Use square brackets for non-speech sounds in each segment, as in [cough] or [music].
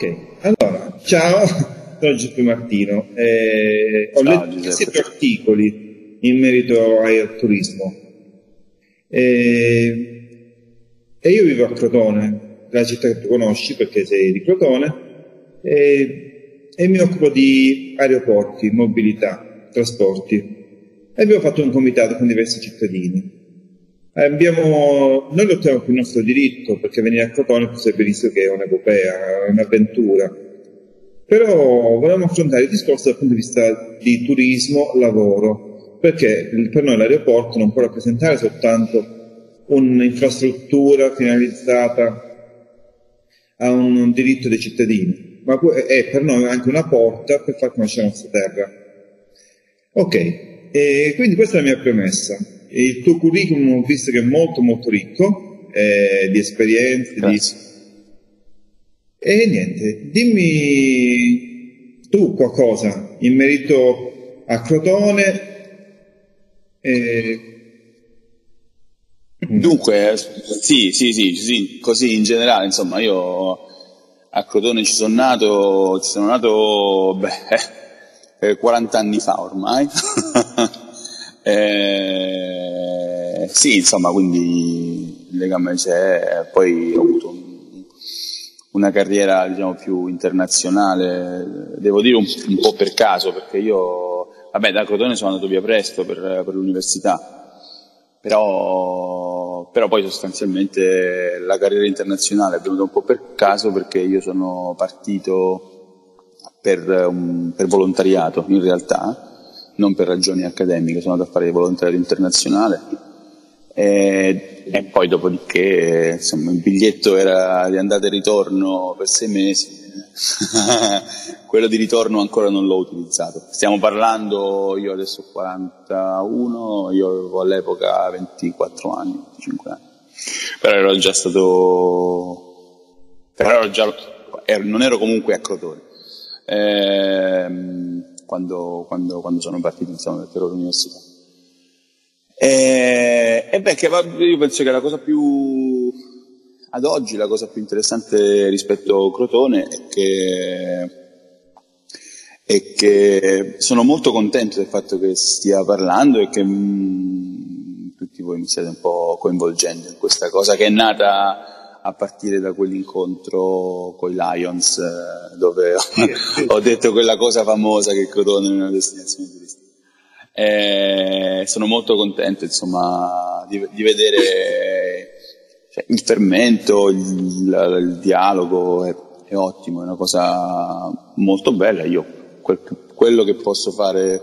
Ok, allora, ciao, [laughs] sono Giuseppe Martino. Eh, ho ciao, letto sette articoli in merito al turismo. Eh, e io vivo a Crotone, la città che tu conosci perché sei di Crotone, e, e mi occupo di aeroporti, mobilità, trasporti. E abbiamo fatto un comitato con diversi cittadini. Abbiamo, noi lottiamo per il nostro diritto, perché venire a Crotone sai benissimo che è un'epopea, è un'avventura. Però volevamo affrontare il discorso dal punto di vista di turismo, lavoro, perché per noi l'aeroporto non può rappresentare soltanto un'infrastruttura finalizzata a un diritto dei cittadini, ma è per noi anche una porta per far conoscere la nostra terra. Ok, e quindi questa è la mia premessa il tuo curriculum ho visto che è molto molto ricco eh, di esperienze. Di... E niente, dimmi tu qualcosa in merito a Crotone. Eh... Dunque, sì, sì, sì, sì, così in generale, insomma, io a Crotone ci sono nato, ci sono nato, beh, 40 anni fa ormai. [laughs] Eh, sì, insomma, quindi il legame c'è, poi ho avuto un, una carriera diciamo, più internazionale, devo dire un, un, po' per caso, perché io, vabbè, da Crotone sono andato via presto per, per l'università, però, però, poi sostanzialmente la carriera internazionale è venuta un po' per caso perché io sono partito per, per volontariato in realtà non per ragioni accademiche, sono andato a fare volontariato internazionale e, e poi dopodiché insomma, il biglietto era di andata e ritorno per sei mesi, [laughs] quello di ritorno ancora non l'ho utilizzato. Stiamo parlando, io adesso ho 41, io avevo all'epoca 24 anni, 25 anni, però ero già stato, però ero già, non ero comunque a Crotone. Ehm, quando, quando, quando sono partiti insomma, per l'università. E, e beh, che va, io penso che la cosa più, ad oggi, la cosa più interessante rispetto a Crotone è che, è che sono molto contento del fatto che stia parlando e che mh, mm, tutti voi mi stiate un po' coinvolgendo in questa cosa che è nata a partire da quell'incontro con i Lions eh, dove ho, [laughs] detto quella cosa famosa che Crotone è una destinazione turistica. E sono molto contento insomma, di, di vedere cioè, il fermento, il, il dialogo, è, è, ottimo, è una cosa molto bella. Io quel, quello che posso fare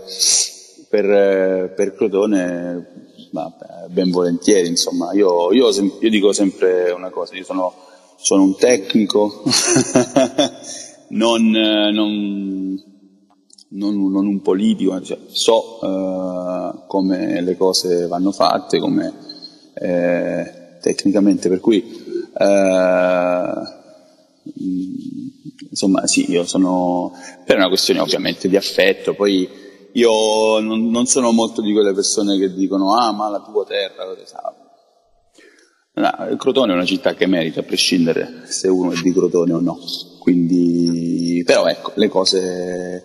per, per Crotone ma ben volentieri, insomma, io, io, io, dico sempre una cosa, io sono, sono un tecnico, [laughs] non, non, non, non, un politico, cioè, so uh, come le cose vanno fatte, come eh, tecnicamente, per cui uh, insomma sì, io sono per una questione ovviamente di affetto, poi io non, non, sono molto di quelle persone che dicono ah ma la tua terra, no, Crotone è una città che merita a prescindere se uno è di Crotone o no, quindi però ecco le cose,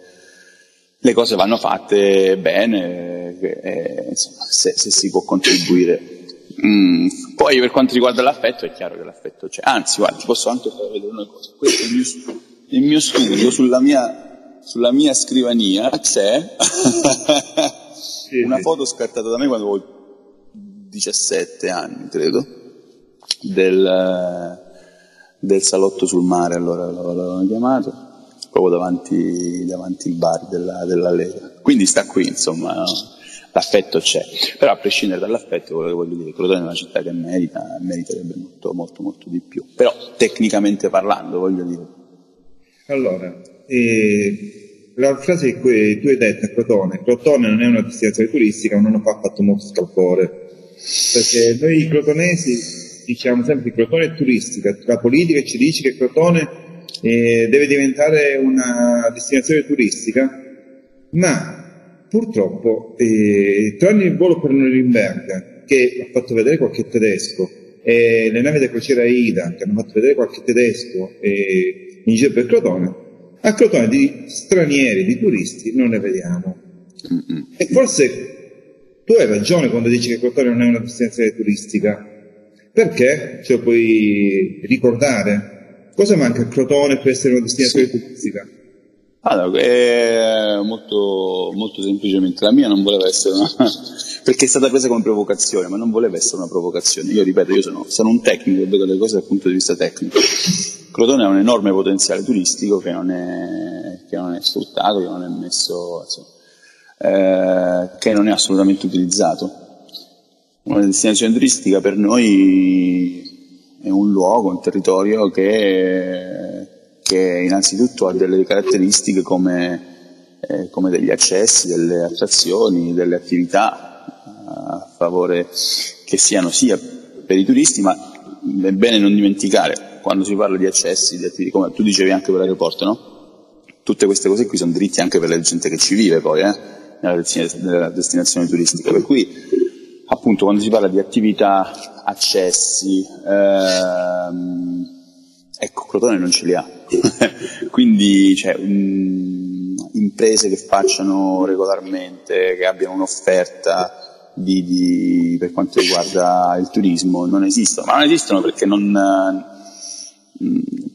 le cose vanno fatte bene, e, insomma, se, se, si può contribuire. Mm. Poi per quanto riguarda l'affetto è chiaro che l'affetto c'è, anzi guarda ti posso anche far vedere una cosa, questo è il mio, il mio studio sulla mia sulla mia scrivania c'è una foto scattata da me quando avevo 17 anni, credo, del, del salotto sul mare, allora l'avevano chiamato, proprio davanti, davanti il bar della, della Lega. Quindi sta qui, insomma, l'affetto c'è. Però a prescindere dall'affetto, voglio dire, Crotone è una città che merita, meriterebbe molto, molto, molto di più. Però tecnicamente parlando, voglio dire. Allora, e la frase che tu hai detto a Crotone, Crotone non è una destinazione turistica, non ha fatto molto scalpore, perché noi crotonesi diciamo sempre che Crotone è turistica, la politica ci dice che Crotone eh, deve diventare una destinazione turistica, ma purtroppo eh, tranne il volo per Norimberga, che ha fatto vedere qualche tedesco, e le navi da crociera Ida, che hanno fatto vedere qualche tedesco, e in giro per Crotone, a Crotone di stranieri, di turisti non ne vediamo. E forse tu hai ragione quando dici che Crotone non è una destinazione turistica, perché ce lo puoi ricordare? Cosa manca a Crotone per essere una destinazione sì. turistica? Allora, è molto, molto semplicemente la mia non voleva essere una. Perché è stata presa come provocazione, ma non voleva essere una provocazione. Io ripeto, io sono, sono un tecnico vedo le cose dal punto di vista tecnico. Crotone ha un enorme potenziale turistico che non è, che non è sfruttato, che non è messo, insomma, eh, che non è assolutamente utilizzato. Una destinazione turistica per noi è un luogo, un territorio che che innanzitutto ha delle caratteristiche come, eh, come degli accessi, delle attrazioni, delle attività a favore che siano sia per i turisti, ma è bene non dimenticare, quando si parla di accessi, di attività, come tu dicevi anche per l'aeroporto, no? Tutte queste cose qui sono diritti anche per la gente che ci vive poi, eh? nella destinazione turistica. Per cui, appunto, quando si parla di attività, accessi, ehm, ecco, Crotone non ce li ha. [laughs] Quindi cioè, um, imprese che facciano regolarmente, che abbiano un'offerta di, di, per quanto riguarda il turismo non esistono, ma non esistono perché non, uh,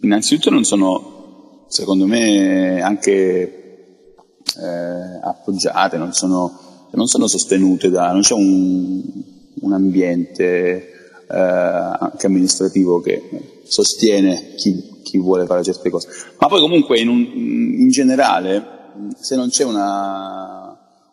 innanzitutto non sono, secondo me, anche eh, appoggiate, non sono, non sono, sostenute da, non c'è un, un ambiente eh, anche amministrativo che sostiene chi, chi vuole fare certe cose. Ma poi comunque in, un, in generale, se non c'è una,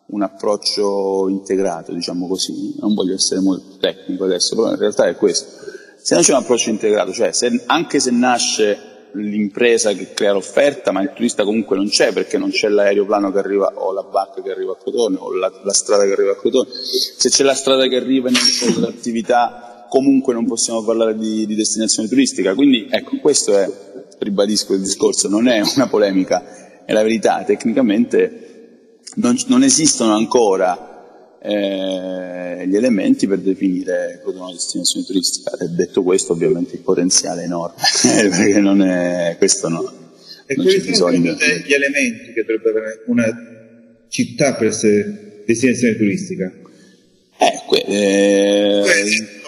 un approccio integrato, diciamo così, non voglio essere molto tecnico adesso, però in realtà è questo. Se non c'è un approccio integrato, cioè se, anche se nasce l'impresa che crea l'offerta, ma il turista comunque non c'è perché non c'è l'aeroplano che arriva o la barca che arriva a Crotone o la, la strada che arriva a Crotone. Se c'è la strada che arriva e non c'è l'attività comunque non possiamo parlare di, di destinazione turistica. Quindi ecco, questo è, ribadisco il discorso, non è una polemica, è la verità, tecnicamente non, non esistono ancora eh, gli elementi per definire una destinazione turistica. E detto questo, ovviamente il potenziale è enorme, [laughs] perché non è, questo no. E quali sono gli elementi che dovrebbe avere una città per essere destinazione turistica? Eh, que- eh,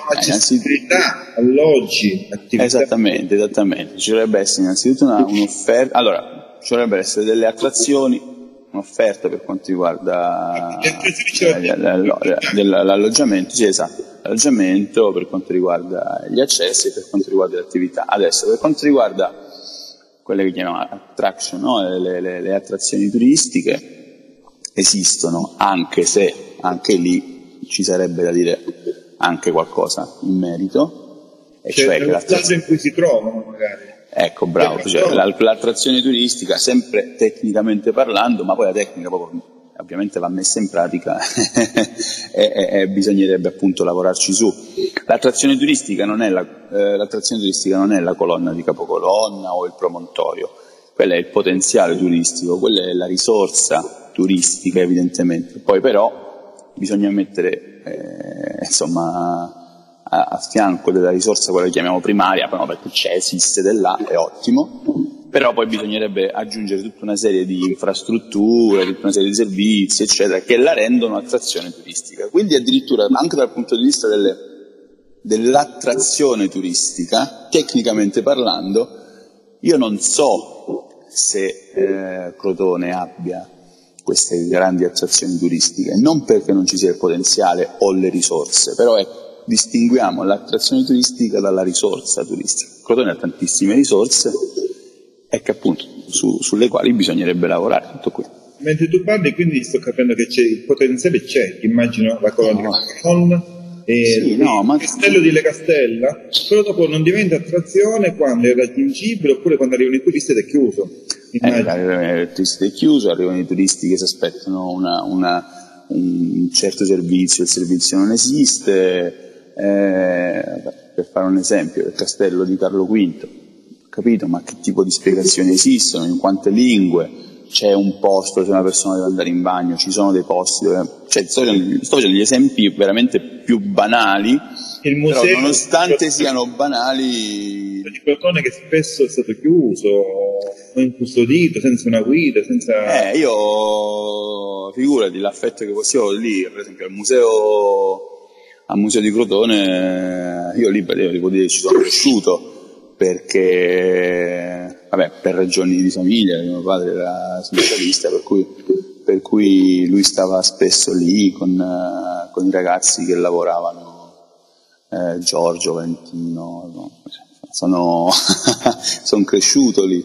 accessibilità, alloggi, attività. Esattamente, esattamente. Ci dovrebbe essere innanzitutto una, un'offerta, allora, ci dovrebbero essere delle attrazioni, un'offerta per quanto riguarda l'alloggiamento, sì esatto, l'alloggiamento per quanto riguarda gli accessi e per quanto riguarda le attività. Adesso, per quanto riguarda quelle che chiamiamo attraction, no? le, le, le attrazioni turistiche, esistono, anche se anche lì ci sarebbe da dire anche qualcosa in merito. E cioè, cioè che in cui si trovano magari. Ecco, bravo, cioè, l'attrazione turistica, sempre tecnicamente parlando, ma poi la tecnica proprio, ovviamente va messa in pratica [laughs] e, e, e, bisognerebbe appunto lavorarci su. L'attrazione turistica, non è la, eh, l'attrazione turistica non è la colonna di capocolonna o il promontorio, quello è il potenziale turistico, quella è la risorsa turistica evidentemente. Poi però bisogna mettere eh, insomma, a, a, fianco della risorsa, quella che chiamiamo primaria, però perché c'è, esiste dell'A, è ottimo, però poi bisognerebbe aggiungere tutta una serie di infrastrutture, tutta una serie di servizi, eccetera, che la rendono attrazione turistica. Quindi addirittura anche dal punto di vista delle, dell'attrazione turistica, tecnicamente parlando, io non so se eh, Crotone abbia queste grandi attrazioni turistiche, non perché non ci sia il potenziale o le risorse, però ecco, distinguiamo l'attrazione turistica dalla risorsa turistica. Crotone ha tantissime risorse e che appunto su, sulle quali bisognerebbe lavorare, tutto qui. Mentre tu parli, quindi sto capendo che c'è, il potenziale c'è, immagino la colonia no. E sì, no, ma... il castello di Le Castella, però dopo non diventa attrazione quando è raggiungibile oppure quando arrivano i turisti ed è chiuso. Eh, arrivano i turisti ed è chiuso, arrivano i turisti che si aspettano una, una, un certo servizio, il servizio non esiste. Eh, per fare un esempio, il castello di Carlo V, capito? Ma che tipo di spiegazioni esistono, in quante lingue? c'è un posto se una persona deve andare in bagno, ci sono dei posti dove... Cioè, sto, facendo, sto facendo gli esempi veramente più banali, il museo però nonostante siano banali... di Crotone che spesso è stato chiuso. incustodito, senza una guida, senza... Eh, io, figurati, l'affetto che possiamo lì, per esempio al museo, al museo di Crotone, io lì devo dire ci sono cresciuto, perché, vabbè, per ragioni di famiglia, mio padre era sindacalista, per cui, per cui lui stava spesso lì con, con i ragazzi che lavoravano eh, Giorgio, Valentino, no? sono, [laughs] sono cresciuto lì,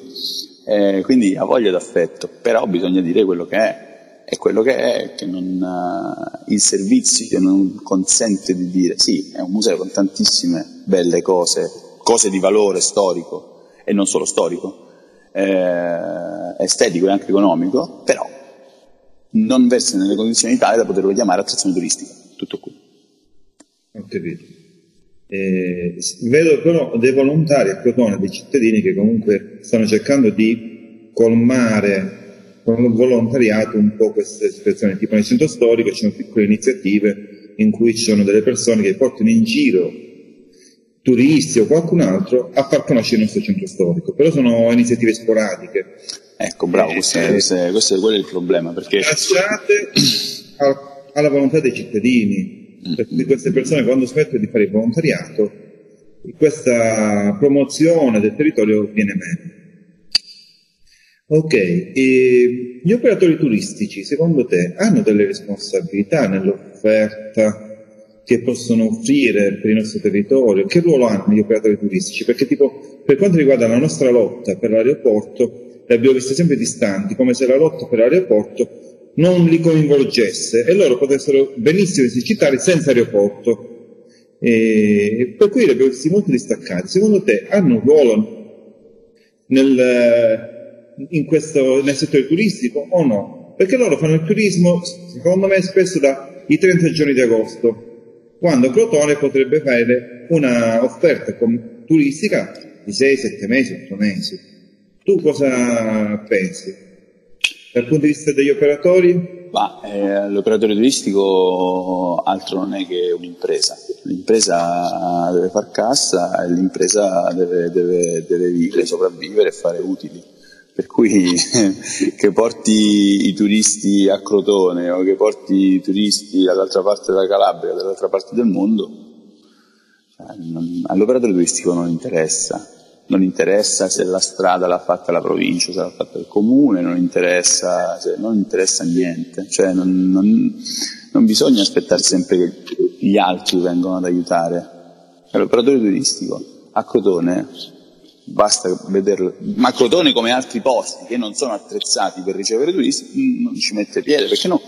eh, quindi ha voglia d'affetto, però bisogna dire quello che è, e quello che è che non, uh, il servizio non consente di dire sì, è un museo con tantissime belle cose, cose di valore storico e non solo storico, eh, estetico e anche economico, però non versi nelle condizioni tali da poterlo chiamare attrazione turistica, tutto qui. Ho capito. Eh, vedo però dei volontari a Crotone, dei cittadini che comunque stanno cercando di colmare con il volontariato un po' queste situazioni, tipo nel centro storico ci sono piccole iniziative in cui ci sono delle persone che portano in giro turisti o qualcun altro a far conoscere il nostro centro storico, però sono iniziative sporadiche. Ecco, bravo, questo, eh, questo, è, questo è, quello è il problema. Perché... Lasciate alla volontà dei cittadini, per cui queste persone quando smettono di fare il volontariato, questa promozione del territorio viene meno. Ok, e gli operatori turistici, secondo te, hanno delle responsabilità nell'offerta che possono offrire per il nostro territorio? Che ruolo hanno gli operatori turistici? Perché tipo, per quanto riguarda la nostra lotta per l'aeroporto, le abbiamo viste sempre distanti, come se la lotta per l'aeroporto non li coinvolgesse e loro potessero benissimo esercitare senza aeroporto. E per cui li abbiamo visti molto distaccati. Secondo te hanno un ruolo nel, questo, nel settore turistico o no? Perché loro fanno il turismo, secondo me, spesso dai 30 giorni di agosto, quando Crotone potrebbe fare una offerta turistica di 6, 7 mesi, 8 mesi. Tu cosa pensi? Dal punto di vista degli operatori? Ma, eh, l'operatore turistico altro non è che un'impresa. L'impresa deve far cassa e l'impresa deve, deve, deve vivere, sopravvivere e fare utili. Per cui [laughs] che porti i turisti a Crotone o che porti i turisti dall'altra parte della Calabria, dall'altra parte del mondo, cioè, all'operatore turistico non interessa non interessa se la strada l'ha fatta la provincia, se l'ha fatta il comune, non interessa, cioè, non interessa niente, cioè, non, non, non, bisogna aspettare sempre che gli altri vengano ad aiutare. L'operatore turistico a Crotone basta vederlo, ma a Crotone come altri posti che non sono attrezzati per ricevere turisti non ci mette piede, perché no?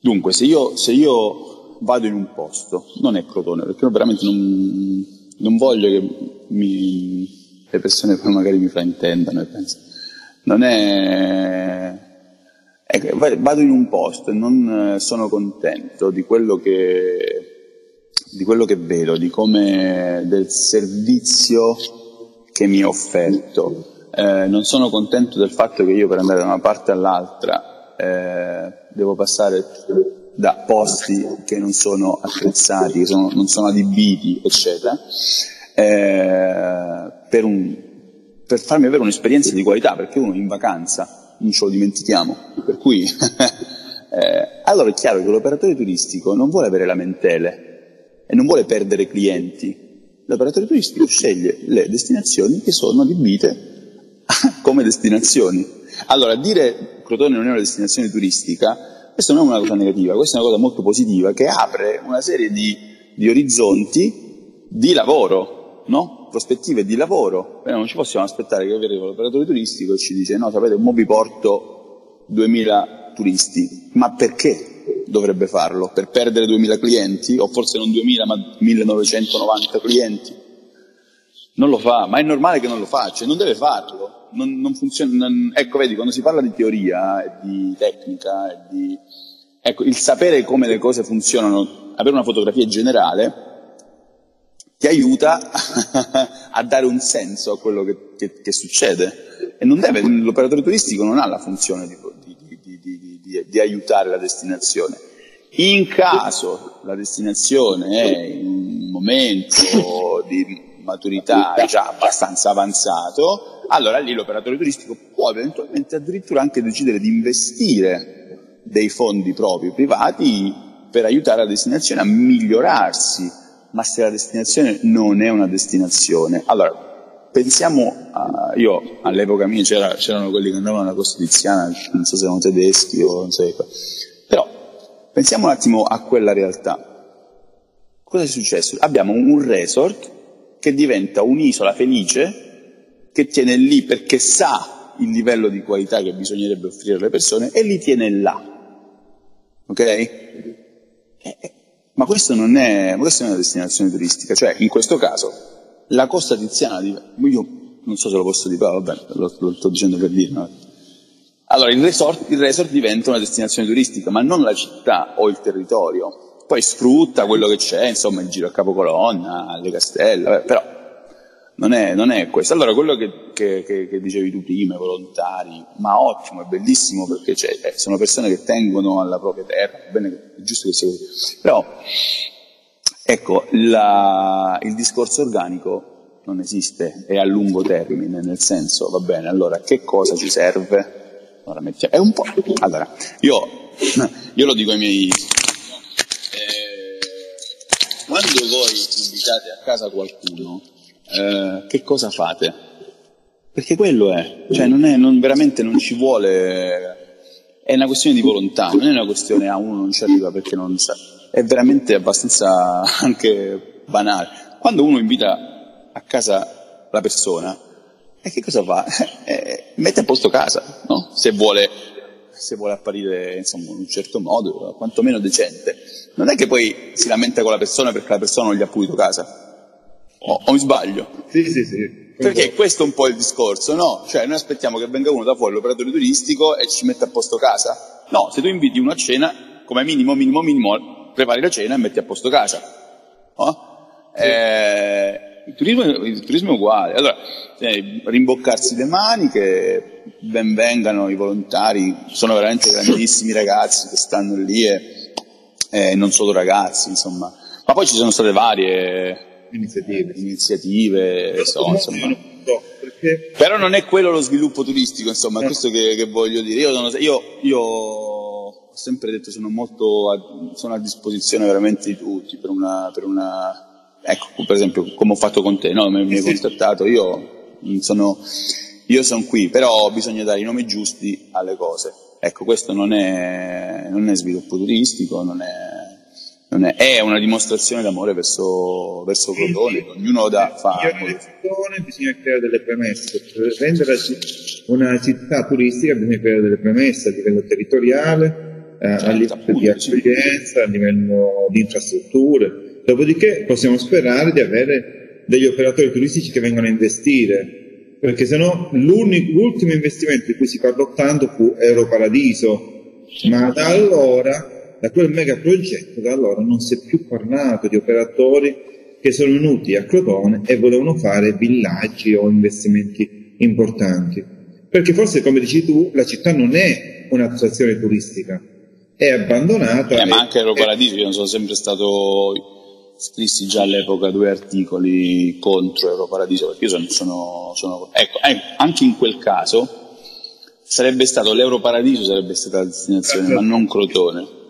Dunque, se io, se io vado in un posto, non è Crotone, perché veramente non, non voglio che mi, le persone poi magari mi fraintendano e pensano. Non è... Ecco, vado in un posto e non eh, sono contento di quello che, di quello che vedo, di come del servizio che mi è offerto. Eh, non sono contento del fatto che io per andare da una parte all'altra eh, devo passare da posti che non sono attrezzati, che sono, non sono adibiti, eccetera eh, per, un, per, farmi avere un'esperienza di qualità, perché uno in vacanza non ce lo dimentichiamo, per cui [laughs] eh, allora è chiaro che l'operatore turistico non vuole avere lamentele e non vuole perdere clienti. L'operatore turistico sceglie le destinazioni che sono adibite [laughs] come destinazioni. Allora, dire Crotone non è una destinazione turistica, questa non è una cosa negativa, questa è una cosa molto positiva che apre una serie di, di orizzonti di lavoro no? prospettive di lavoro, Beh, non ci possiamo aspettare che arrivi l'operatore turistico e ci dice no, sapete, mo vi porto 2000 turisti, ma perché dovrebbe farlo? Per perdere 2000 clienti? O forse non 2000 ma 1990 clienti? Non lo fa, ma è normale che non lo faccia, non deve farlo. Non, non funziona, non... ecco, vedi, quando si parla di teoria di tecnica di... Ecco, il sapere come le cose funzionano, avere una fotografia generale, ti aiuta [laughs] a dare un senso a quello che, che, che succede. E deve, l'operatore turistico non ha la funzione di, di, aiutare la destinazione. In caso la destinazione è in un momento di maturità già abbastanza avanzato, allora lì l'operatore turistico può eventualmente addirittura anche decidere di investire dei fondi propri privati per aiutare la destinazione a migliorarsi, ma se la destinazione non è una destinazione, allora pensiamo, a, io all'epoca mia c'era, c'erano quelli che andavano alla Costa Tiziana, non so se erano tedeschi o non so, però pensiamo un attimo a quella realtà. Cosa è successo? Abbiamo un resort che diventa un'isola felice che tiene lì perché sa il livello di qualità che bisognerebbe offrire alle persone e li tiene là. Ok? Eh, eh, ma questo non è, questa è una destinazione turistica, cioè in questo caso la costa tiziana io non so se lo posso dire, però vabbè, lo, lo sto dicendo per dire. Allora, il resort, il resort diventa una destinazione turistica, ma non la città o il territorio. Poi sfrutta quello che c'è, insomma, il giro a capocolonna, le castelle, vabbè, però non è, non è, questo. Allora, quello che, che, che, che, dicevi tu prima, i volontari, ma ottimo, è bellissimo perché eh, sono persone che tengono alla propria terra, bene, è giusto che sia così. Però Ecco, la, il discorso organico non esiste, è a lungo termine, nel senso, va bene, allora che cosa ci serve? Allora, mettiamo, è un po'. Allora, io, [laughs] io lo dico ai miei. Eh, quando voi invitate a casa qualcuno, eh, che cosa fate? Perché quello è, cioè non è, non, veramente non ci vuole, è una questione di volontà, non è una questione a ah, uno non ci arriva perché non sa è veramente abbastanza [laughs] anche banale. Quando uno invita a casa la persona, e che cosa fa? [laughs] Eh, mette a posto casa, no? Se vuole, se vuole apparire insomma, in un certo modo, quantomeno decente. Non è che poi si lamenta con la persona perché la persona non gli ha pulito casa. O, o mi sbaglio? Sì, sì, sì. Perché questo è un po' il discorso, no? Cioè noi aspettiamo che venga uno da fuori, l'operatore turistico, e ci metta a posto casa. No, se tu inviti uno a cena, come minimo, minimo, minimo, prepari la cena e metti a posto casa. No? Sì. Eh, il, turismo, il, turismo, è uguale. Allora, eh, rimboccarsi le maniche, ben vengano i volontari, sono veramente grandissimi ragazzi che stanno lì e eh, non solo ragazzi, insomma. Ma poi ci sono state varie iniziative, iniziative so, insomma. Perché... Però non è quello lo sviluppo turistico, insomma, è questo che, che voglio dire. Io, sono, io, io ho sempre detto sono molto a, sono a disposizione veramente di tutti per una, per una ecco per esempio come ho fatto con te no? mi, mi hai contattato io sono, io sono qui però bisogna dare i nomi giusti alle cose ecco questo non è, non è sviluppo turistico non è non è, è, una dimostrazione d'amore verso, verso Crotone, ognuno da fa. Bisogna creare delle premesse, per rendere una città turistica bisogna creare delle premesse a livello territoriale, eh, certo, a livello di accoglienza, a livello di infrastrutture. Dopodiché possiamo sperare di avere degli operatori turistici che vengono a investire, perché se no l'ultimo investimento di cui si parlò tanto fu Europaradiso, ma da allora, da quel mega progetto, da allora non si è più parlato di operatori che sono venuti a Crotone e volevano fare villaggi o investimenti importanti. Perché forse, come dici tu, la città non è un'attrazione turistica, è abbandonata. Eh, ma anche Europaradiso, io sono sempre stato scrissi già all'epoca due articoli contro Europaradiso, perché io sono, sono, sono ecco, eh, anche in quel caso sarebbe stato l'Europaradiso sarebbe stata la destinazione, ma non Crotone.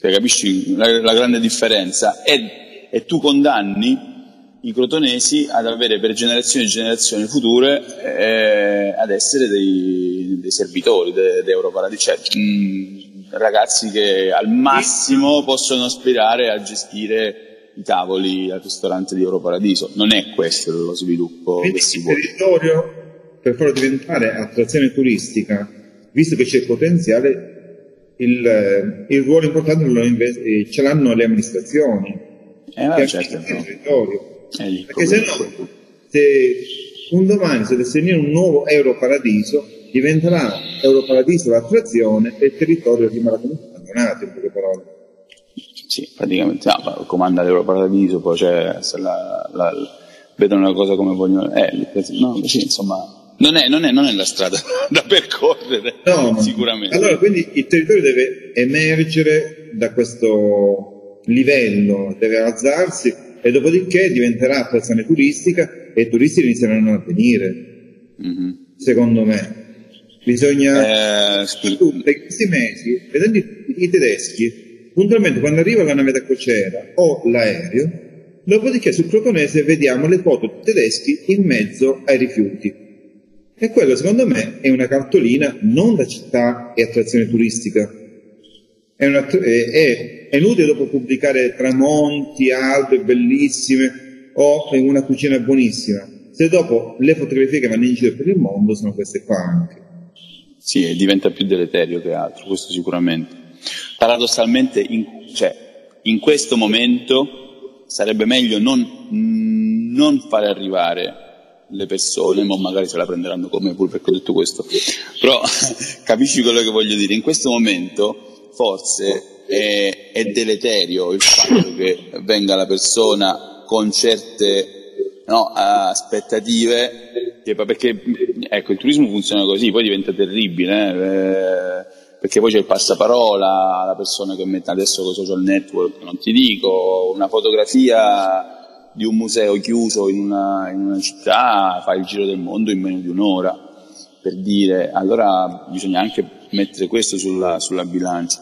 Cioè, capisci la, la, grande differenza? E, e tu condanni i crotonesi ad avere per generazioni e generazioni future eh, ad essere dei, dei servitori d'Europaradiso. Cioè, mh, ragazzi che al massimo possono aspirare a gestire i tavoli al ristorante di Europaradiso. Non è questo lo sviluppo Quindi che si vuole. Il territorio, per farlo diventare attrazione turistica, visto che c'è potenziale, il, il ruolo importante invest- eh, ce l'hanno le amministrazioni. Eh, ma certo, no. territorio. Eh, Perché se no, se un domani dovesse venire un nuovo Europaradiso, diventerà Europaradiso l'attrazione e il territorio rimarrà comunque abbandonato, in poche parole. Sì, praticamente no, comanda l'Europaradiso, poi se la, la, vedono una cosa come vogliono, eh, no, sì, insomma, non è, non, è, non è, la strada [laughs] da percorrere, no, sicuramente. Allora, quindi il territorio deve emergere da questo livello, deve alzarsi e dopodiché diventerà attrazione turistica e i turisti inizieranno a venire mm-hmm. secondo me. Bisogna... Eh, tu, in questi mesi, vedendo i, i tedeschi, puntualmente quando arriva la nave da crociera o l'aereo, dopodiché sul crotonese vediamo le foto tedeschi in mezzo ai rifiuti. E quello secondo me è una cartolina non da città e attrazione turistica. È, una, è, è inutile dopo pubblicare tramonti, albe bellissime o una cucina buonissima, se dopo le fotografie che vanno in giro per il mondo sono queste qua anche. Sì, diventa più deleterio che altro, questo sicuramente. Paradossalmente, in, cioè, in questo momento sarebbe meglio non, non fare arrivare le persone, ma magari se la prenderanno come pure perché ho detto questo, però [laughs] capisci quello che voglio dire, in questo momento forse è, è deleterio il fatto che venga la persona con certe no, aspettative, perché ecco, il turismo funziona così, poi diventa terribile, eh, perché poi c'è il passaparola, la persona che mette adesso con social network, non ti dico, una fotografia di un museo chiuso in una, in una città fa il giro del mondo in meno di un'ora, per dire, allora bisogna anche mettere questo sulla, sulla bilancia,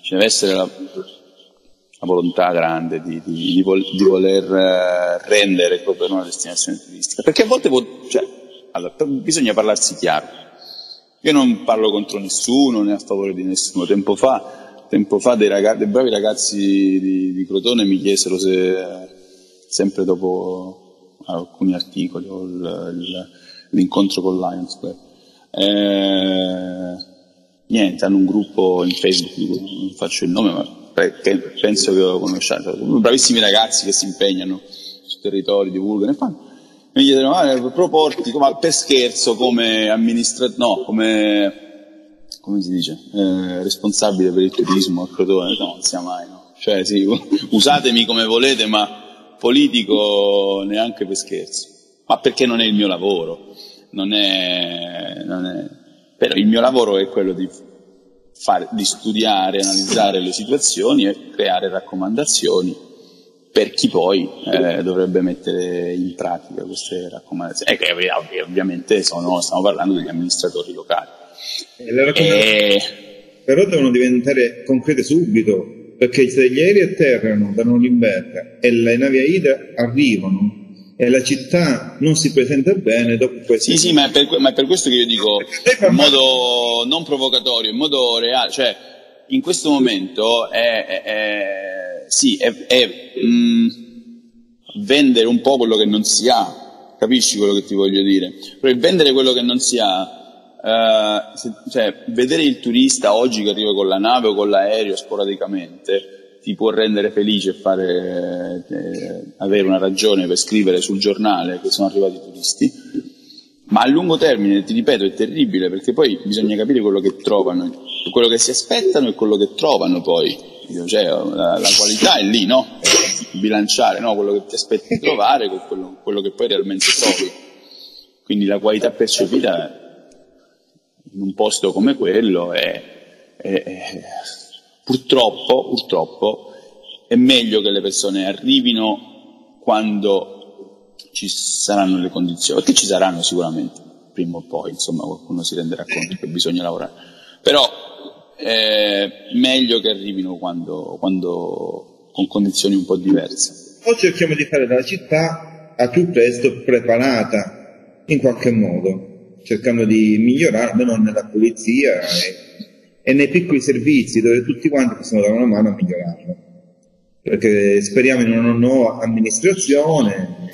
ci deve essere la, la volontà grande di, di, di, vol, di voler eh, rendere proprio una destinazione turistica, perché a volte può, cioè, allora, bisogna parlarsi chiaro. Io non parlo contro nessuno né a favore di nessuno. Tempo fa, tempo fa dei, ragazzi, dei bravi ragazzi di, di Crotone mi chiesero se sempre dopo alcuni articoli l'incontro con Lions Club. Eh, niente, hanno un gruppo in Facebook, non faccio il nome, ma penso che lo conosciate, bravissimi ragazzi che si impegnano sui territori, divulgano e fanno. Mi chiedono, ah, proporti come, per scherzo come amministratore, no, come, come si dice, eh, responsabile per il turismo a Crotone, no, non sia mai, no. Cioè, sì, [laughs] usatemi come volete, ma politico neanche per scherzo, ma perché non è il mio lavoro, non è, non è... però il mio lavoro è quello di, fare, di studiare, analizzare le situazioni e creare raccomandazioni per chi poi eh, dovrebbe mettere in pratica queste raccomandazioni. E che ovviamente sono, stiamo parlando degli amministratori locali. E... Però devono diventare concrete subito, perché se gli aerei atterrano da Norimberga e le navi AIDA arrivano e la città non si presenta bene dopo questo. Sì, sì, ma è, per, ma è per questo che io dico in modo non provocatorio, in modo reale, cioè in questo momento è, è, è sì, è, è mh, vendere un po' quello che non si ha, capisci quello che ti voglio dire? Però il vendere quello che non si ha Uh, se, cioè, vedere il turista oggi che arriva con la nave o con l'aereo sporadicamente ti può rendere felice e eh, avere una ragione per scrivere sul giornale che sono arrivati turisti, ma a lungo termine, ti ripeto, è terribile perché poi bisogna capire quello che trovano, quello che si aspettano e quello che trovano poi. Cioè, la, la qualità è lì, no? bilanciare no? quello che ti aspetti di trovare con quello, quello che poi realmente trovi. Quindi la qualità percepita in un posto come quello è, è, è, purtroppo, purtroppo è meglio che le persone arrivino quando ci saranno le condizioni, perché ci saranno sicuramente, prima o poi, insomma, qualcuno si renderà conto che bisogna lavorare. Però è meglio che arrivino quando, quando con condizioni un po' diverse. O cerchiamo di fare dalla città a più presto preparata in qualche modo cercando di migliorare, almeno nella pulizia e, e, nei piccoli servizi dove tutti quanti possono dare una mano a migliorarlo. Perché speriamo in una nuova amministrazione,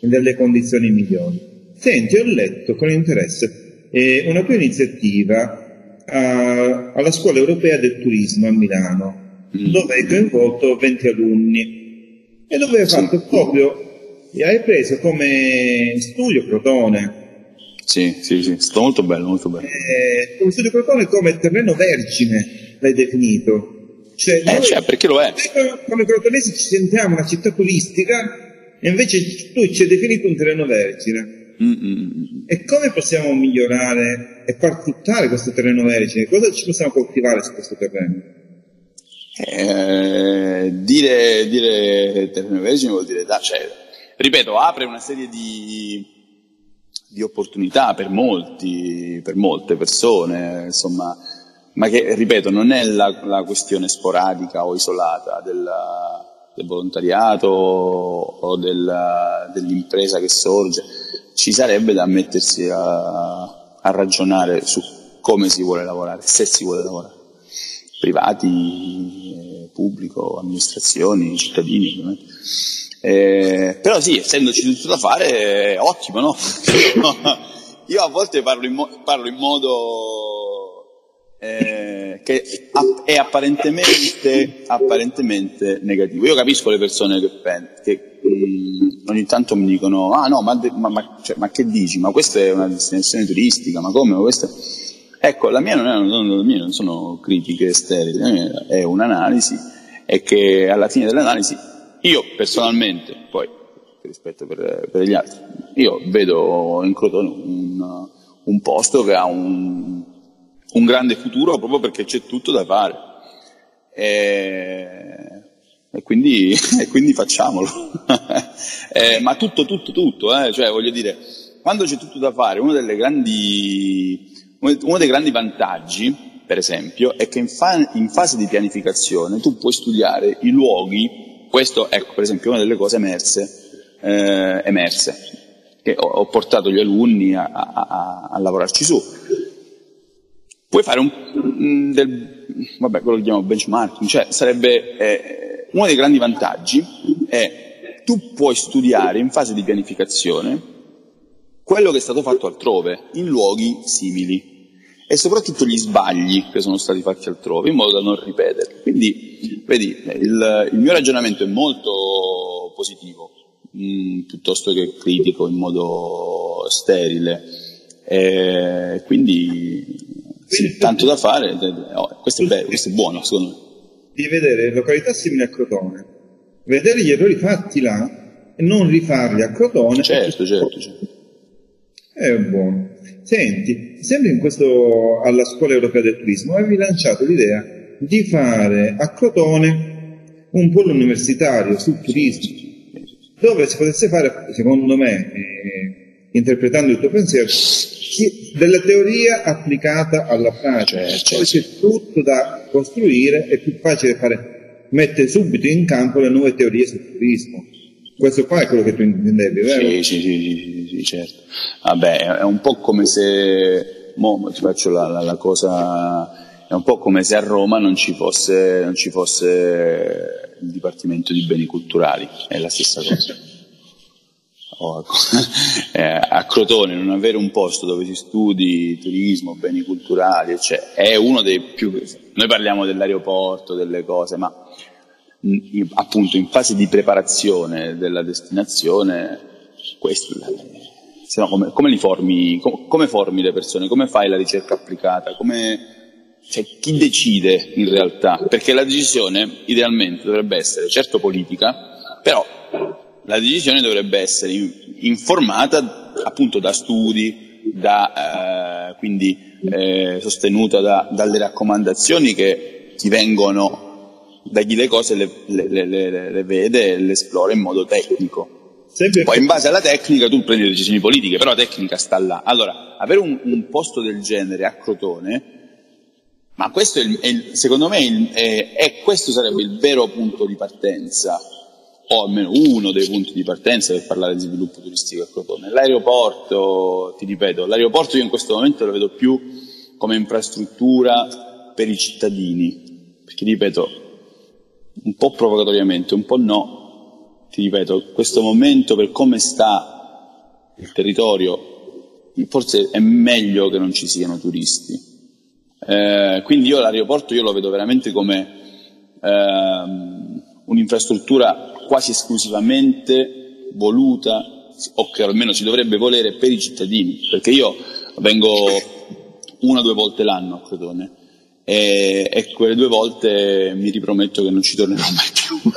in delle condizioni migliori. Senti, ho letto con interesse eh, una tua iniziativa a, alla Scuola Europea del Turismo a Milano, mm. dove hai coinvolto 20 alunni e dove hai fatto proprio, hai preso come studio Crotone, sì, sì, sì, è stato molto bello, molto bello. Eh, come studio Crotone come terreno vergine l'hai definito. Cioè, eh, cioè, perché lo è? Come crotonesi ci sentiamo una città turistica e invece tu ci hai definito un terreno vergine. Mm-mm. E come possiamo migliorare e far fruttare questo terreno vergine? Cosa ci possiamo coltivare su questo terreno? Eh, dire, dire terreno vergine vuol dire, cioè, ripeto, apre una serie di di opportunità per molti, per molte persone, insomma, ma che, ripeto, non è la, la questione sporadica o isolata della, del volontariato o del, dell'impresa che sorge, ci sarebbe da mettersi a, a ragionare su come si vuole lavorare, se si vuole lavorare. Privati, eh, pubblico, amministrazioni, cittadini. Eh, però sì, essendoci tutto da fare, è ottimo, no? [laughs] Io a volte parlo in, mo- parlo in modo eh, che è apparentemente, apparentemente, negativo. Io capisco le persone che, che mh, mm, ogni tanto mi dicono, ah no, ma, ma, ma, cioè, ma, che dici? Ma questa è una destinazione turistica, ma come? Questa... Ecco, la mia non, è, non, mia non sono critiche sterili, è un'analisi e che alla fine dell'analisi io personalmente, poi rispetto per, per gli altri, io vedo in Crotone un, un posto che ha un, un, grande futuro proprio perché c'è tutto da fare. E, e, quindi, [laughs] e quindi, facciamolo. [laughs] eh, ma tutto, tutto, tutto, eh? cioè voglio dire, quando c'è tutto da fare, uno, grandi, uno dei grandi vantaggi, per esempio, è che in, fa, in fase di pianificazione tu puoi studiare i luoghi questo, ecco, per esempio, una delle cose emerse, eh, emerse che ho, ho, portato gli alunni a, a, a, a, lavorarci su. Puoi fare un, del, vabbè, quello che chiamiamo benchmarking, cioè sarebbe eh, uno dei grandi vantaggi è tu puoi studiare in fase di pianificazione quello che è stato fatto altrove, in luoghi simili e soprattutto gli sbagli che sono stati fatti altrove, in modo da non ripetere. Quindi, vedi, il, il mio ragionamento è molto positivo, mh, mm, piuttosto che critico in modo sterile. E quindi, sì, tanto da fare, oh, questo, è bello, questo è buono secondo me. Di vedere località simili a Crotone, vedere gli errori fatti là e non rifarli a Crotone. Certo, certo, certo. È buono. Senti, sempre in questo, alla scuola europea del turismo, avevi lanciato l'idea di fare a Crotone un polo universitario sul turismo, dove si potesse fare, secondo me, eh, interpretando il tuo pensiero, della teoria applicata alla pratica. Certo. Poi c'è tutto da costruire, è più facile fare, mettere subito in campo le nuove teorie sul turismo. Questo qua è quello che tu intendevi, vero? Sì, sì, sì, sì, certo. Vabbè, è un po' come se, mo ti faccio la, la, la, cosa, è un po' come se a Roma non ci fosse, non ci fosse il Dipartimento di Beni Culturali, è la stessa cosa. [laughs] O, [laughs] eh, a Crotone non avere un posto dove si studi turismo, beni culturali, cioè, è uno dei più... Noi parliamo dell'aeroporto, delle cose, ma appunto in fase di preparazione della destinazione, questo, no, come, come, formi, come, come, formi le persone, come fai la ricerca applicata, come, cioè, chi decide in realtà? Perché la decisione idealmente dovrebbe essere certo politica, però la decisione dovrebbe essere informata appunto da studi, da, eh, quindi eh, sostenuta da, dalle raccomandazioni che ti vengono dagli le cose le, le, le, le vede e le esplora in modo tecnico. Sempre Poi in base alla tecnica tu prendi le decisioni politiche, però la tecnica sta là. Allora, avere un, un posto del genere a Crotone, ma questo è, il, è il, secondo me il, è, è, questo sarebbe il vero punto di partenza, o almeno uno dei punti di partenza per parlare di sviluppo turistico a Crotone. L'aeroporto, ti ripeto, l'aeroporto io in questo momento lo vedo più come infrastruttura per i cittadini, perché ripeto, un po' provocatoriamente, un po' no, ti ripeto, questo momento per come sta il territorio, forse è meglio che non ci siano turisti. Eh, quindi io l'aeroporto io lo vedo veramente come eh, un'infrastruttura quasi esclusivamente voluta o che almeno si dovrebbe volere per i cittadini, perché io vengo una o due volte l'anno a Crotone e, e, quelle due volte mi riprometto che non ci tornerò mai più.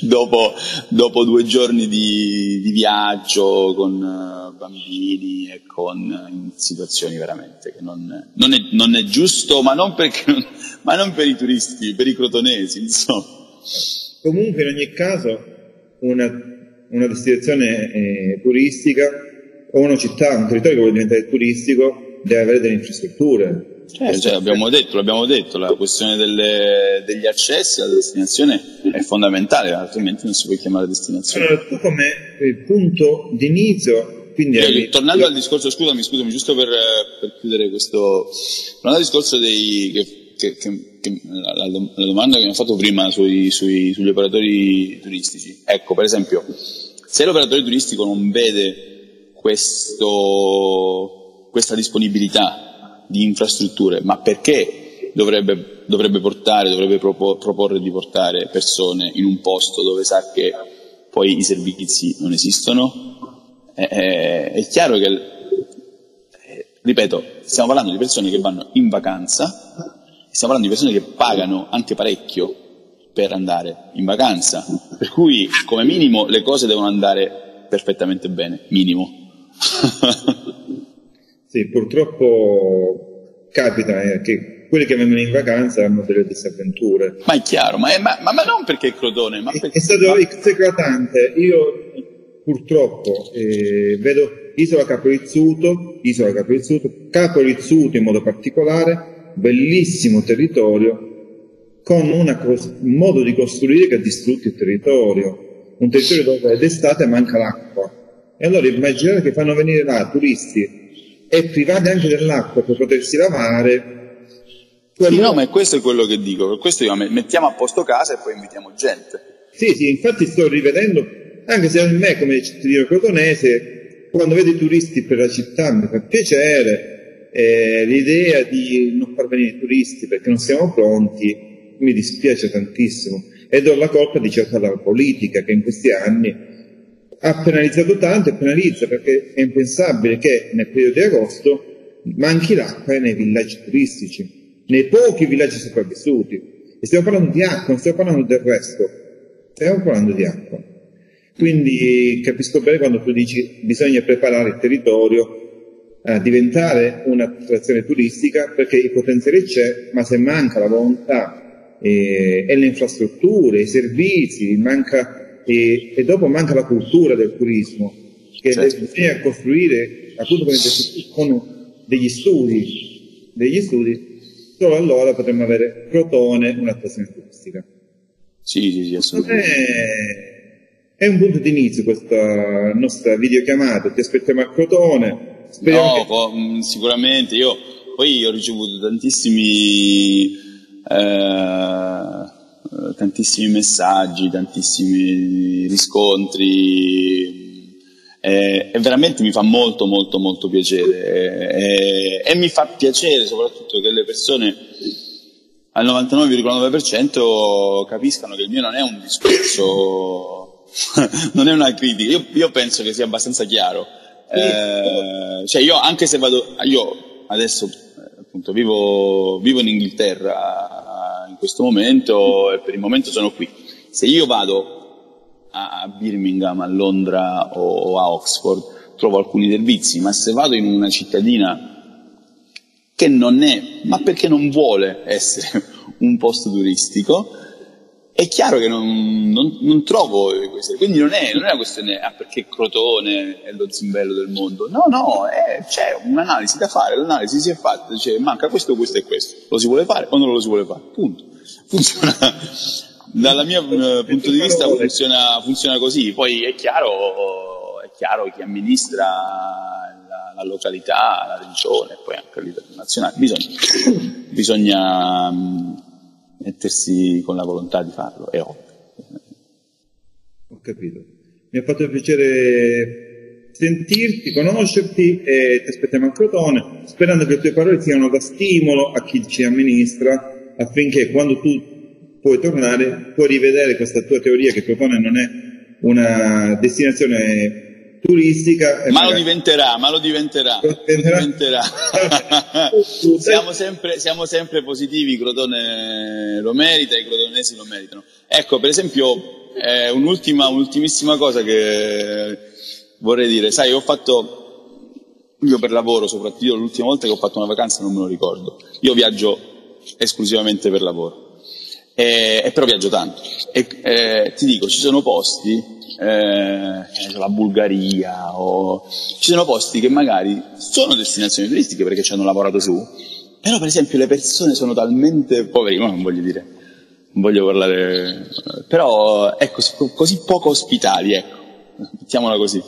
[laughs] dopo, dopo, due giorni di, di viaggio con uh, bambini e con uh, situazioni veramente che non, non, è, non è, giusto, ma non, non, ma non, per i turisti, per i crotonesi, insomma. Comunque in ogni caso una, una destinazione eh, turistica una città, un territorio che vuole diventare turistico, deve avere delle infrastrutture. Cioè, cioè, l'abbiamo detto, l'abbiamo detto, la questione delle, degli accessi alla destinazione è fondamentale, altrimenti non si può chiamare destinazione. Allora, tu come punto di inizio, quindi... Eh, tornando al discorso, scusami, scusami, giusto per, per chiudere questo, tornando al discorso dei, che, che, che la, la, domanda che mi ha fatto prima sui, sui, sugli operatori turistici, ecco, per esempio, se l'operatore turistico non vede questo, questa disponibilità di infrastrutture, ma perché dovrebbe, dovrebbe portare, dovrebbe propo, proporre di portare persone in un posto dove sa che poi i servizi non esistono? È, è, è chiaro che, eh, ripeto, stiamo parlando di persone che vanno in vacanza, stiamo parlando di persone che pagano anche parecchio per andare in vacanza, per cui come minimo le cose devono andare perfettamente bene, minimo. [laughs] sì, purtroppo capita eh, che quelli che vengono in vacanza hanno delle disavventure. Ma è chiaro, ma, è, ma, ma, ma non perché è Crotone, ma perché... È stato eclatante, io purtroppo eh, vedo Isola Caporizzuto, Isola Caporizzuto, Caporizzuto in modo particolare, bellissimo territorio, con una, un modo di costruire che ha distrutto il territorio, un territorio dove d'estate manca l'acqua. E allora immaginate che fanno venire là turisti e privati anche dell'acqua per potersi lavare. Quello... Sì, no, ma questo è quello che dico, per questo io mettiamo a posto casa e poi invitiamo gente. Sì, sì, infatti sto rivedendo, anche se a me come cittadino crotonese, quando vedo i turisti per la città mi fa piacere, eh, l'idea di non far venire i turisti perché non siamo pronti mi dispiace tantissimo e do la colpa di certa la politica che in questi anni ha penalizzato tanto e penalizza perché è impensabile che nel periodo di agosto manchi l'acqua nei villaggi turistici, nei pochi villaggi sopravvissuti. E stiamo parlando di acqua, non stiamo parlando del resto, stiamo parlando di acqua. Quindi capisco bene quando tu dici bisogna preparare il territorio a diventare un'attrazione turistica perché il potenziale c'è, ma se manca la volontà e, e le infrastrutture, i servizi, manca, e, e, dopo manca la cultura del turismo, che certo. bisogna costruire appunto con degli studi, degli studi, solo allora potremmo avere Crotone un'attrazione turistica. Sì, sì, sì, assolutamente. È, è un punto di inizio questa nostra videochiamata, ti aspettiamo a Crotone. Speriamo no, che... sicuramente, io poi ho ricevuto tantissimi eh, tantissimi messaggi, tantissimi riscontri e, e, veramente mi fa molto molto molto piacere. E, e mi fa piacere soprattutto che le persone al 99,9% capiscano che il mio non è un discorso, [laughs] non è una critica, io, io penso che sia abbastanza chiaro. Eh, cioè io anche se vado, io adesso appunto vivo, vivo in Inghilterra in questo momento per il momento sono qui. Se io vado a Birmingham, a Londra o a Oxford trovo alcuni servizi, ma se vado in una cittadina che non è, ma perché non vuole essere [laughs] un posto turistico, è chiaro che non, non, non trovo queste, quindi non è, non è, una questione ah, perché Crotone è lo zimbello del mondo, no, no, è, c'è un'analisi da fare, l'analisi si è fatta, dice manca questo, questo e questo, lo si vuole fare o non lo si vuole fare, punto. Funziona, dal mio uh, punto di vista funziona, funziona, così, poi è chiaro, è chiaro chi amministra la, la località, la regione, poi anche a livello nazionale, bisogna, bisogna mettersi con la volontà di farlo, è ovvio. Ho capito. Mi ha fatto piacere sentirti, conoscerti e ti aspettiamo a Crotone, sperando che le tue parole siano da stimolo a chi ci amministra affinché quando tu puoi tornare puoi rivedere questa tua teoria che Crotone non è una destinazione turistica. Ma lo diventerà, ma lo diventerà. Lo diventerà. [laughs] [laughs] Siamo, sempre, siamo, sempre, positivi, Crotone lo merita, i crotonesi lo meritano. Ecco, per esempio, eh, un'ultima, un'ultimissima cosa che vorrei dire. Sai, ho fatto, io per lavoro soprattutto, io l'ultima volta che ho fatto una vacanza non me lo ricordo. Io viaggio esclusivamente per lavoro. E, e però viaggio tanto. E eh, ti dico, ci sono posti eh, la Bulgaria, o... ci sono posti che magari sono destinazioni turistiche perché ci hanno lavorato su, però per esempio le persone sono talmente poveri, ma non voglio dire, non voglio parlare, però così, così poco ospitali, ecco, mettiamola così.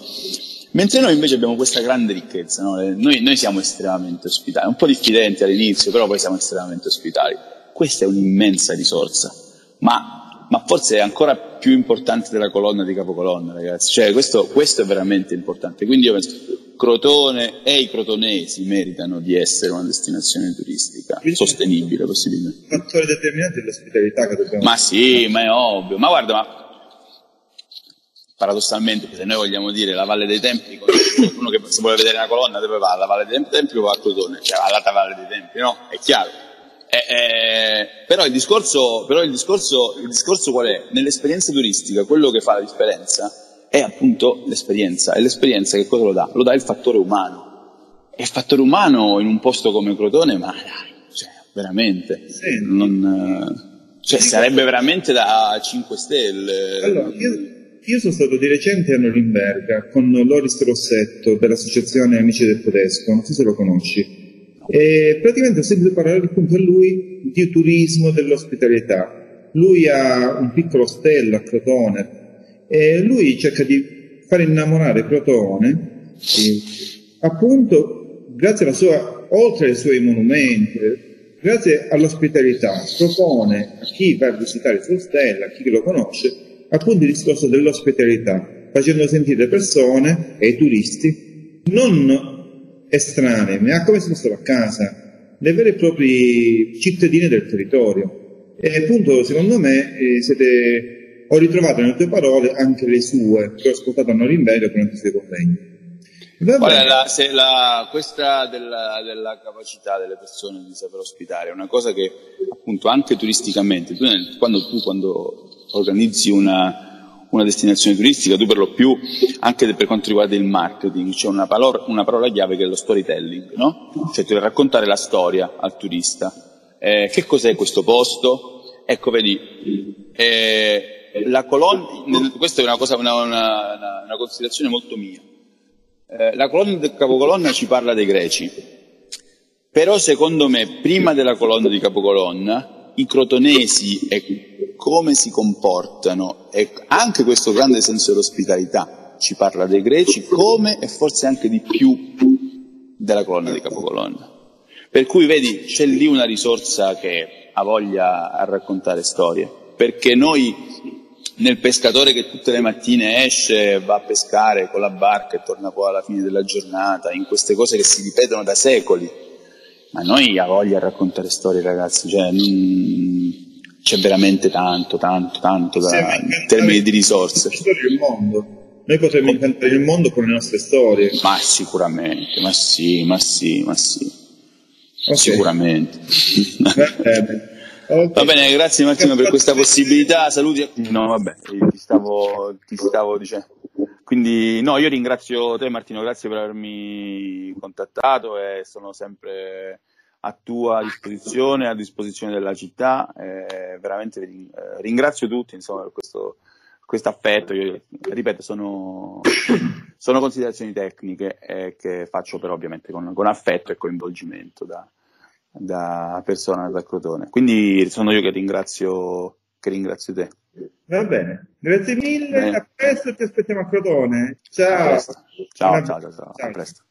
Mentre noi invece abbiamo questa grande ricchezza, no? noi, noi, siamo estremamente ospitali, un po' diffidenti all'inizio, però poi siamo estremamente ospitali. Questa è un'immensa risorsa, ma, ma forse è ancora più importante della colonna di capocolonna, ragazzi. Cioè, questo, questo è veramente importante. Quindi io penso, Crotone e i crotonesi meritano di essere una destinazione turistica Quindi sostenibile possibilmente. Un fattore determinante dell'ospitalità che dobbiamo... Ma sì, ma è ovvio. Ma guarda, ma paradossalmente, se noi vogliamo dire la Valle dei Templi, uno che se vuole vedere una colonna dove va? La Valle dei Templi o va a Crotone? Cioè alla Valle dei Templi, no? È chiaro. Eh, eh, però, il discorso, però il, discorso, il discorso qual è? Nell'esperienza turistica, quello che fa la differenza è appunto l'esperienza. E l'esperienza che cosa lo dà? Lo dà il fattore umano. E il fattore umano in un posto come Crotone, ma dai, cioè, veramente, sì. non, cioè, sarebbe veramente da 5 stelle. Allora, io io sono stato di recente a Norimberga con Loris Rossetto dell'associazione Amici del Tedesco, non so se lo conosci. E praticamente ho sentito parlare appunto a lui di turismo dell'ospitalità. Lui ha un piccolo ostello a Crotone e lui cerca di far innamorare Crotone appunto grazie alla sua, oltre ai suoi monumenti, grazie all'ospitalità, propone a chi va a visitare il suo ostello, a chi lo conosce, appunto il discorso dell'ospitalità, facendo sentire persone e i turisti non estranei, ma come se fossero a casa, le vere e proprie cittadine del territorio. E appunto, secondo me, eh, siete, ho ritrovato nelle tue parole anche le sue, che ho ascoltato a Norimberga durante i suoi convegni. Qual è la, la, questa della, della, capacità delle persone di saper ospitare è una cosa che appunto anche turisticamente, tu, quando, tu quando organizzi una, una, destinazione turistica, tu per lo più, anche per quanto riguarda il marketing, c'è una parola, una parola chiave che è lo storytelling, no? Cioè tu raccontare la storia al turista. Eh, che cos'è questo posto? Ecco, vedi, eh, colonna, questa è una, cosa, una, una, una considerazione molto mia. Eh, la colonna del capocolonna ci parla dei greci, però secondo me prima della colonna di capocolonna i crotonesi e come si comportano e anche questo grande senso dell'ospitalità ci parla dei greci come e forse anche di più della colonna di capocolonna. Per cui vedi, c'è lì una risorsa che ha voglia a raccontare storie, perché noi nel pescatore che tutte le mattine esce, va a pescare con la barca e torna poi alla fine della giornata, in queste cose che si ripetono da secoli, ma noi ha voglia a raccontare storie, ragazzi, cioè, non... c'è veramente tanto, tanto, tanto da... in termini di risorse. Il mondo. Noi potremmo incantare il mondo con le nostre storie. Ma sicuramente, ma sì, ma sì, ma sì. Okay. Sicuramente. [laughs] Okay. Va bene, grazie Mattino per questa possibilità. Saluti. No, vabbè, ti stavo, ti stavo dicendo. Quindi, no, io ringrazio te Martino, grazie per avermi contattato e sono sempre a tua disposizione, a disposizione della città. Eh, veramente ringrazio tutti insomma, per questo, questo affetto. Io, ripeto, sono, sono considerazioni tecniche eh, che faccio però ovviamente con, con affetto e coinvolgimento da, da persona da Crotone. Quindi sono io che ringrazio, che ringrazio te. Va bene, grazie mille, eh. a presto ti aspettiamo a Crotone. Ciao. A ciao, ciao, ciao, ciao, ciao, a presto.